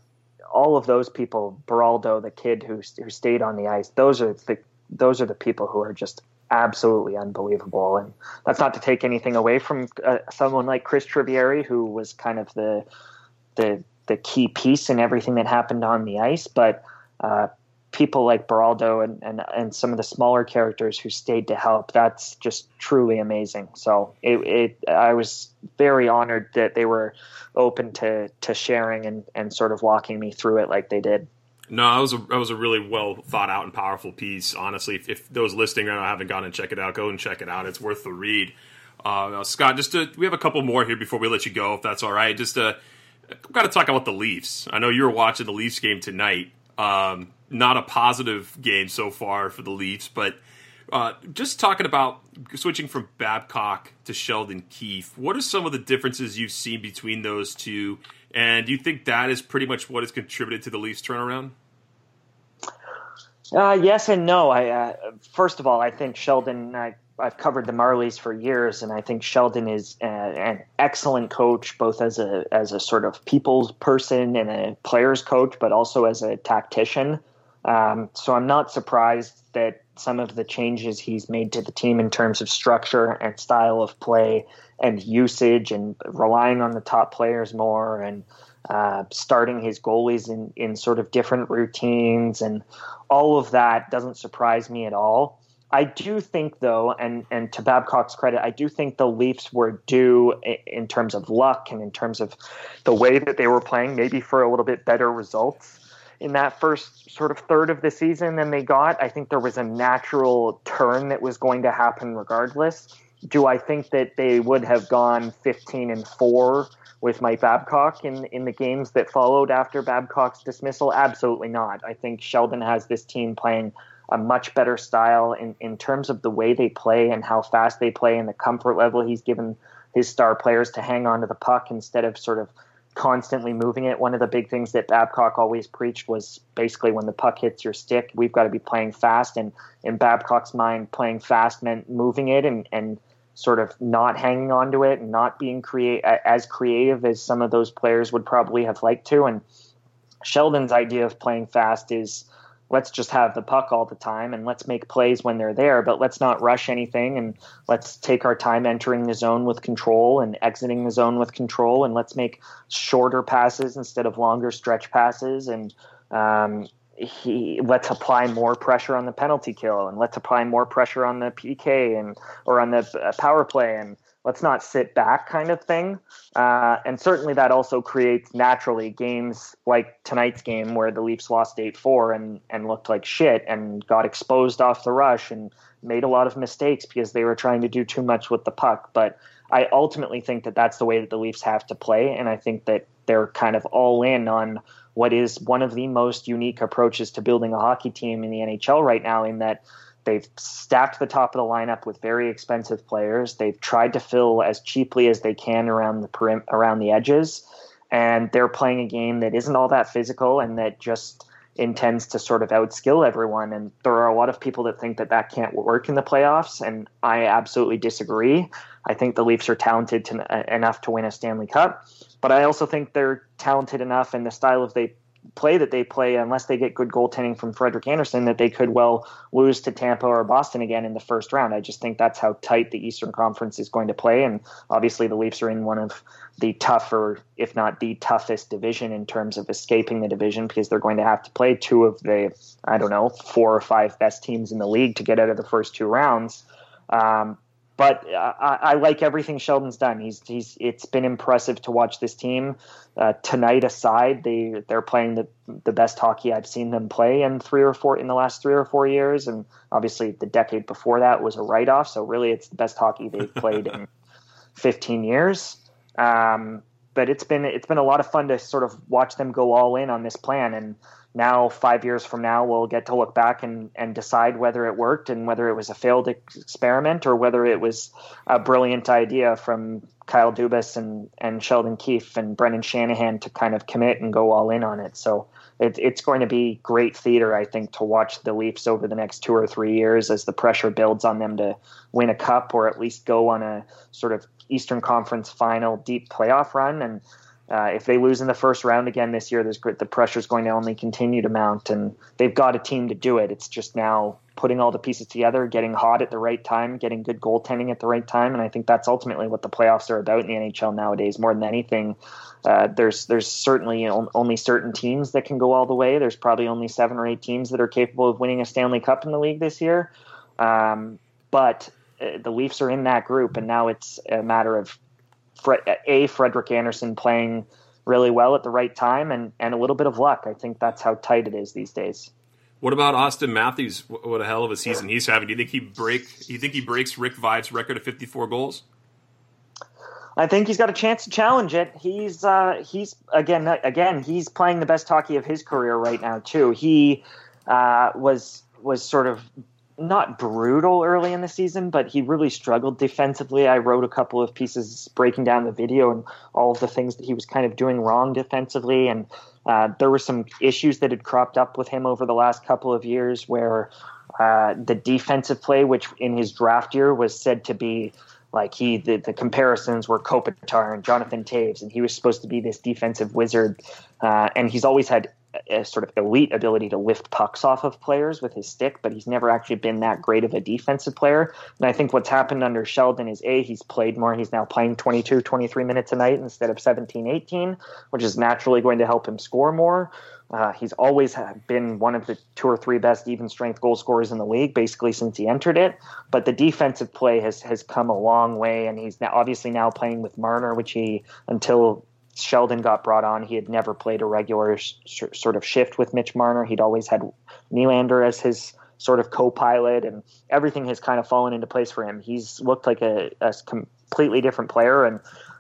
Speaker 4: all of those people, Beraldo, the kid who who stayed on the ice, those are the those are the people who are just absolutely unbelievable. And that's not to take anything away from uh, someone like Chris Trivieri, who was kind of the the the key piece in everything that happened on the ice. But uh, people like Beraldo and, and, and some of the smaller characters who stayed to help. That's just truly amazing. So it, it I was very honored that they were open to, to sharing and, and sort of walking me through it like they did.
Speaker 5: No, that was a that was a really well thought out and powerful piece. Honestly, if, if those listening right now haven't gone and check it out, go and check it out. It's worth the read. Uh, Scott, just to, we have a couple more here before we let you go, if that's all right. Just to, I've got to talk about the Leafs. I know you were watching the Leafs game tonight. Um, not a positive game so far for the Leafs, but uh, just talking about switching from Babcock to Sheldon Keefe, what are some of the differences you've seen between those two? And do you think that is pretty much what has contributed to the Leafs turnaround?
Speaker 4: Uh, yes and no. I uh, first of all, I think Sheldon. I've covered the Marlies for years, and I think Sheldon is a, an excellent coach, both as a as a sort of people's person and a players coach, but also as a tactician. Um, so I'm not surprised that some of the changes he's made to the team in terms of structure and style of play and usage and relying on the top players more and uh, starting his goalies in, in sort of different routines and all of that doesn't surprise me at all. I do think, though, and, and to Babcock's credit, I do think the Leafs were due in terms of luck and in terms of the way that they were playing, maybe for a little bit better results in that first sort of third of the season than they got. I think there was a natural turn that was going to happen regardless. Do I think that they would have gone 15 and 4 with Mike Babcock in in the games that followed after Babcock's dismissal? Absolutely not. I think Sheldon has this team playing a much better style in, in terms of the way they play and how fast they play and the comfort level he's given his star players to hang on to the puck instead of sort of constantly moving it. One of the big things that Babcock always preached was basically when the puck hits your stick, we've got to be playing fast. And in Babcock's mind, playing fast meant moving it and, and sort of not hanging on to it and not being create as creative as some of those players would probably have liked to. And Sheldon's idea of playing fast is let's just have the puck all the time and let's make plays when they're there, but let's not rush anything and let's take our time entering the zone with control and exiting the zone with control and let's make shorter passes instead of longer stretch passes and um, he let's apply more pressure on the penalty kill and let's apply more pressure on the PK and or on the uh, power play and let's not sit back kind of thing. Uh, and certainly that also creates naturally games like tonight's game where the Leafs lost 8 4 and, and looked like shit and got exposed off the rush and made a lot of mistakes because they were trying to do too much with the puck. But I ultimately think that that's the way that the Leafs have to play, and I think that they're kind of all in on what is one of the most unique approaches to building a hockey team in the NHL right now. In that they've stacked the top of the lineup with very expensive players. They've tried to fill as cheaply as they can around the perim- around the edges, and they're playing a game that isn't all that physical and that just intends to sort of outskill everyone. And there are a lot of people that think that that can't work in the playoffs, and I absolutely disagree. I think the Leafs are talented to, uh, enough to win a Stanley Cup, but I also think they're talented enough and the style of they play that they play, unless they get good goaltending from Frederik Andersen, that they could well lose to Tampa or Boston again in the first round. I just think that's how tight the Eastern Conference is going to play, and obviously the Leafs are in one of the tougher, if not the toughest division in terms of escaping the division because they're going to have to play two of the, I don't know, four or five best teams in the league to get out of the first two rounds. Um, but I, I, like everything Sheldon's done. He's he's it's been impressive to watch this team. Uh, tonight aside, they they're playing the the best hockey I've seen them play in three or four in the last three or four years, and obviously the decade before that was a write off. So really, it's the best hockey they've played in 15 years. Um, but it's been it's been a lot of fun to sort of watch them go all in on this plan and now five years from now we'll get to look back and, and decide whether it worked and whether it was a failed experiment or whether it was a brilliant idea from Kyle Dubas and, and Sheldon Keefe and Brendan Shanahan to kind of commit and go all in on it. So it, it's going to be great theater, I think, to watch the Leafs over the next two or three years as the pressure builds on them to win a cup or at least go on a sort of Eastern Conference final deep playoff run. And uh, if they lose in the first round again this year, there's the pressure is going to only continue to mount, and they've got a team to do it. It's just now putting all the pieces together, getting hot at the right time, getting good goaltending at the right time, and I think that's ultimately what the playoffs are about in the NHL nowadays. More than anything, uh, there's there's certainly only certain teams that can go all the way. There's probably only seven or eight teams that are capable of winning a Stanley Cup in the league this year, um, but uh, the Leafs are in that group, and now it's a matter of a Frederik Andersen playing really well at the right time and, and a little bit of luck. I think that's how tight it is these days.
Speaker 5: What about Auston Matthews? What a hell of a season he's having. Do you think he break? You think he breaks Rick Vaive's record of 54 goals?
Speaker 4: I think he's got a chance to challenge it. He's uh, he's again again he's playing the best hockey of his career right now too. He uh, was was sort of not brutal early in the season, but he really struggled defensively. I wrote a couple of pieces breaking down the video and all of the things that he was kind of doing wrong defensively. And uh, there were some issues that had cropped up with him over the last couple of years where uh, the defensive play, which in his draft year was said to be like he the, the comparisons were Kopitar and Jonathan Toews, and he was supposed to be this defensive wizard. Uh, and he's always had a sort of elite ability to lift pucks off of players with his stick, but he's never actually been that great of a defensive player. And I think what's happened under Sheldon is A, he's played more. He's now playing 22, 23 minutes a night instead of 17, 18, which is naturally going to help him score more. Uh, he's always been one of the two or three best even strength goal scorers in the league, basically since he entered it. But the defensive play has has come a long way, and he's now obviously now playing with Marner, which he until Sheldon got brought on, he had never played a regular sh- sort of shift with Mitch Marner. He'd always had Nylander as his sort of co-pilot, and everything has kind of fallen into place for him. He's looked like a, a completely different player, and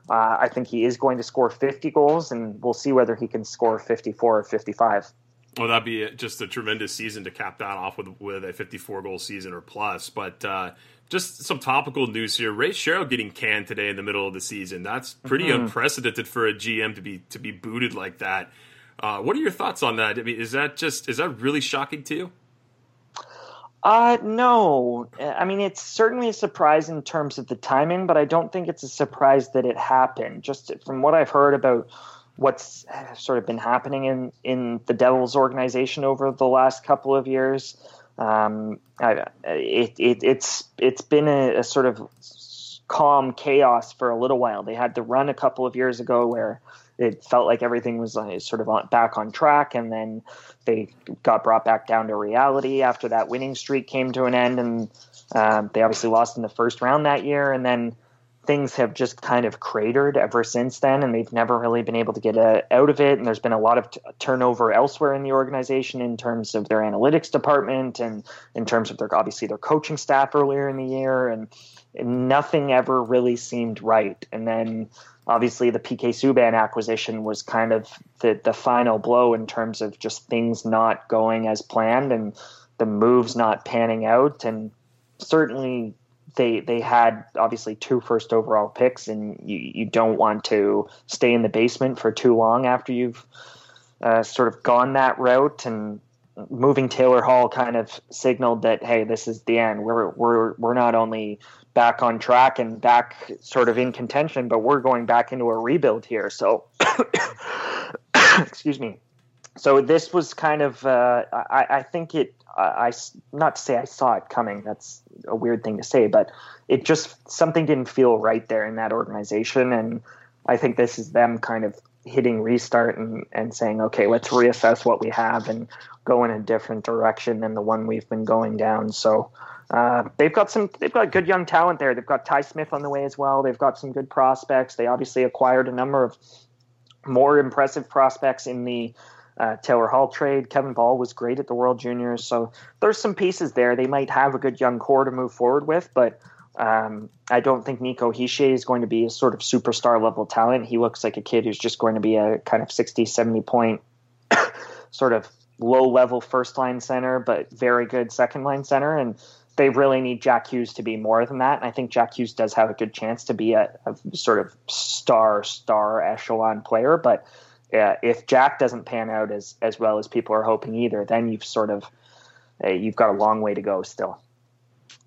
Speaker 4: uh, I think he is going to score 50 goals, and we'll see whether he can score 54 or 55.
Speaker 5: Well, that'd be just a tremendous season to cap that off with with a 54 goal season or plus. But uh, just some topical news here. Ray Shero getting canned today in the middle of the season. That's pretty mm-hmm. unprecedented for a GM to be to be booted like that. Uh, what are your thoughts on that? I mean, is that just is that really shocking to you?
Speaker 4: Uh, no. I mean, it's certainly a surprise in terms of the timing, but I don't think it's a surprise that it happened. Just from what I've heard about what's sort of been happening in in the Devils organization over the last couple of years. Um, I, it, it, it's it's been a, a, sort of calm chaos for a little while. They had the run a couple of years ago where it felt like everything was uh, sort of on, back on track, and then they got brought back down to reality after that winning streak came to an end, and um, they obviously lost in the first round that year, and then things have just kind of cratered ever since then, and they've never really been able to get uh, out of it. And there's been a lot of t- turnover elsewhere in the organization in terms of their analytics department and in terms of their obviously their coaching staff earlier in the year. And nothing ever really seemed right. And then obviously the PK Subban acquisition was kind of the, the final blow in terms of just things not going as planned and the moves not panning out. And certainly they they had obviously two first overall picks, and you, you don't want to stay in the basement for too long after you've uh, sort of gone that route. And moving Taylor Hall kind of signaled that hey, this is the end. We're we're we're not only back on track and back sort of in contention, but we're going back into a rebuild here. So, excuse me. So this was kind of uh, I, I think it I, not to say I saw it coming. That's a weird thing to say, but it just something didn't feel right there in that organization, and I think this is them kind of hitting restart and, and saying, okay, let's reassess what we have and go in a different direction than the one we've been going down. So uh, they've got some they've got good young talent there. They've got Ty Smith on the way as well. They've got some good prospects. They obviously acquired a number of more impressive prospects in the uh, Taylor Hall trade. Kevin Bahl was great at the World Juniors, so there's some pieces there. They might have a good young core to move forward with, but um, I don't think Nico Hischier is going to be a sort of superstar level talent. He looks like a kid who's just going to be a kind of 60, 70 point sort of low level first line center, but very good second line center. And they really need Jack Hughes to be more than that. And I think Jack Hughes does have a good chance to be a, a sort of star, star echelon player. But uh, if Jack doesn't pan out as, as well as people are hoping either, then you've sort of, uh, you've got a long way to go still.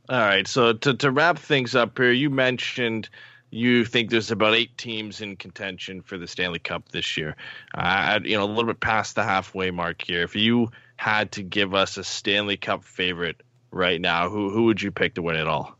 Speaker 3: All right. So to, to wrap things up here, you mentioned you think there's about eight teams in contention for the Stanley Cup this year. Uh, you know, a little bit past the halfway mark here. If you had to give us a Stanley Cup favorite right now, who who would you pick to win it all?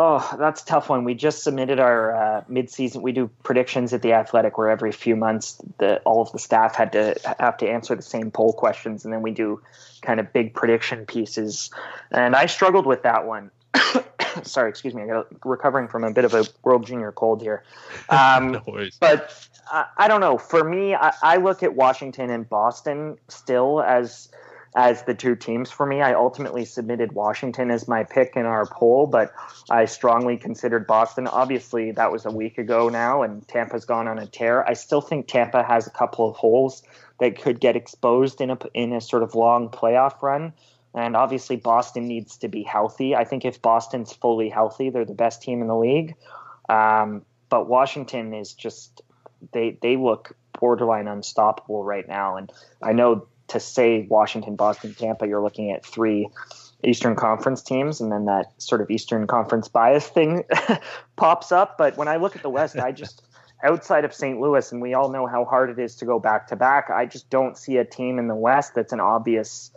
Speaker 4: Oh, that's a tough one. We just submitted our uh, midseason. We do predictions at the Athletic, where every few months, the all of the staff had to have to answer the same poll questions, and then we do kind of big prediction pieces. And I struggled with that one. Sorry, excuse me. I'm recovering from a bit of a World Junior cold here. Um, no but I, I, don't know. For me, I, I look at Washington and Boston still as as the two teams for me. I ultimately submitted Washington as my pick in our poll, but I strongly considered Boston. Obviously, that was a week ago now, and Tampa's gone on a tear. I still think Tampa has a couple of holes that could get exposed in a in a sort of long playoff run. And obviously, Boston needs to be healthy. I think if Boston's fully healthy, they're the best team in the league. Um, but Washington is just they they look borderline unstoppable right now. And I know to say Washington, Boston, Tampa, you're looking at three Eastern Conference teams, and then that sort of Eastern Conference bias thing pops up. But when I look at the West, I just outside of St. Louis, and we all know how hard it is to go back to back, I just don't see a team in the West that's an obvious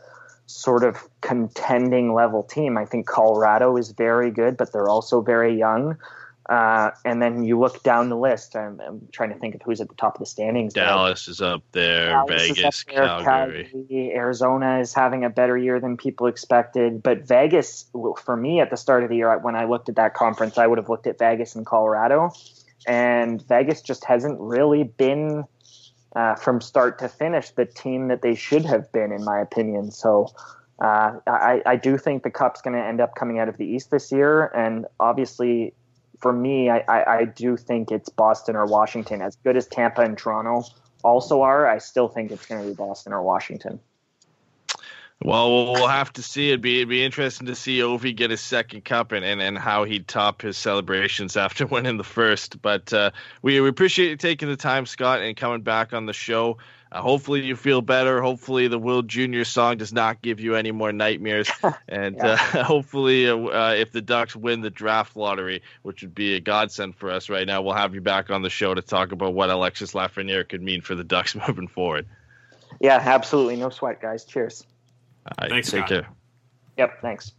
Speaker 4: sort of contending level team. I think Colorado is very good, but they're also very young. Uh, and then you look down the list. I'm, I'm, trying to think of who's at the top of the standings.
Speaker 3: Dallas there. is up there. Dallas Vegas, up there, Calgary.
Speaker 4: Calgary. Arizona is having a better year than people expected. But Vegas, for me, at the start of the year, when I looked at that conference, I would have looked at Vegas and Colorado. And Vegas just hasn't really been, uh, from start to finish, the team that they should have been, in my opinion. So. Uh, I, I, do think the cup's going to end up coming out of the East this year, and obviously for me, I, I, I do think it's Boston or Washington. As good as Tampa and Toronto also are, I still think it's going to be Boston or Washington.
Speaker 3: Well, we'll have to see. It'd be it'd be interesting to see Ovi get his second cup and, and, and how he'd top his celebrations after winning the first. But uh, we we appreciate you taking the time, Scott, and coming back on the show. Uh, hopefully you feel better. Hopefully the World Junior song does not give you any more nightmares. And yeah. uh, hopefully, uh, uh, if the Ducks win the draft lottery, which would be a godsend for us right now, we'll have you back on the show to talk about what Alexis Lafreniere could mean for the Ducks moving forward.
Speaker 4: Yeah, absolutely. No sweat, guys. Cheers.
Speaker 3: Thanks. Take Scott. care.
Speaker 4: Yep. Thanks.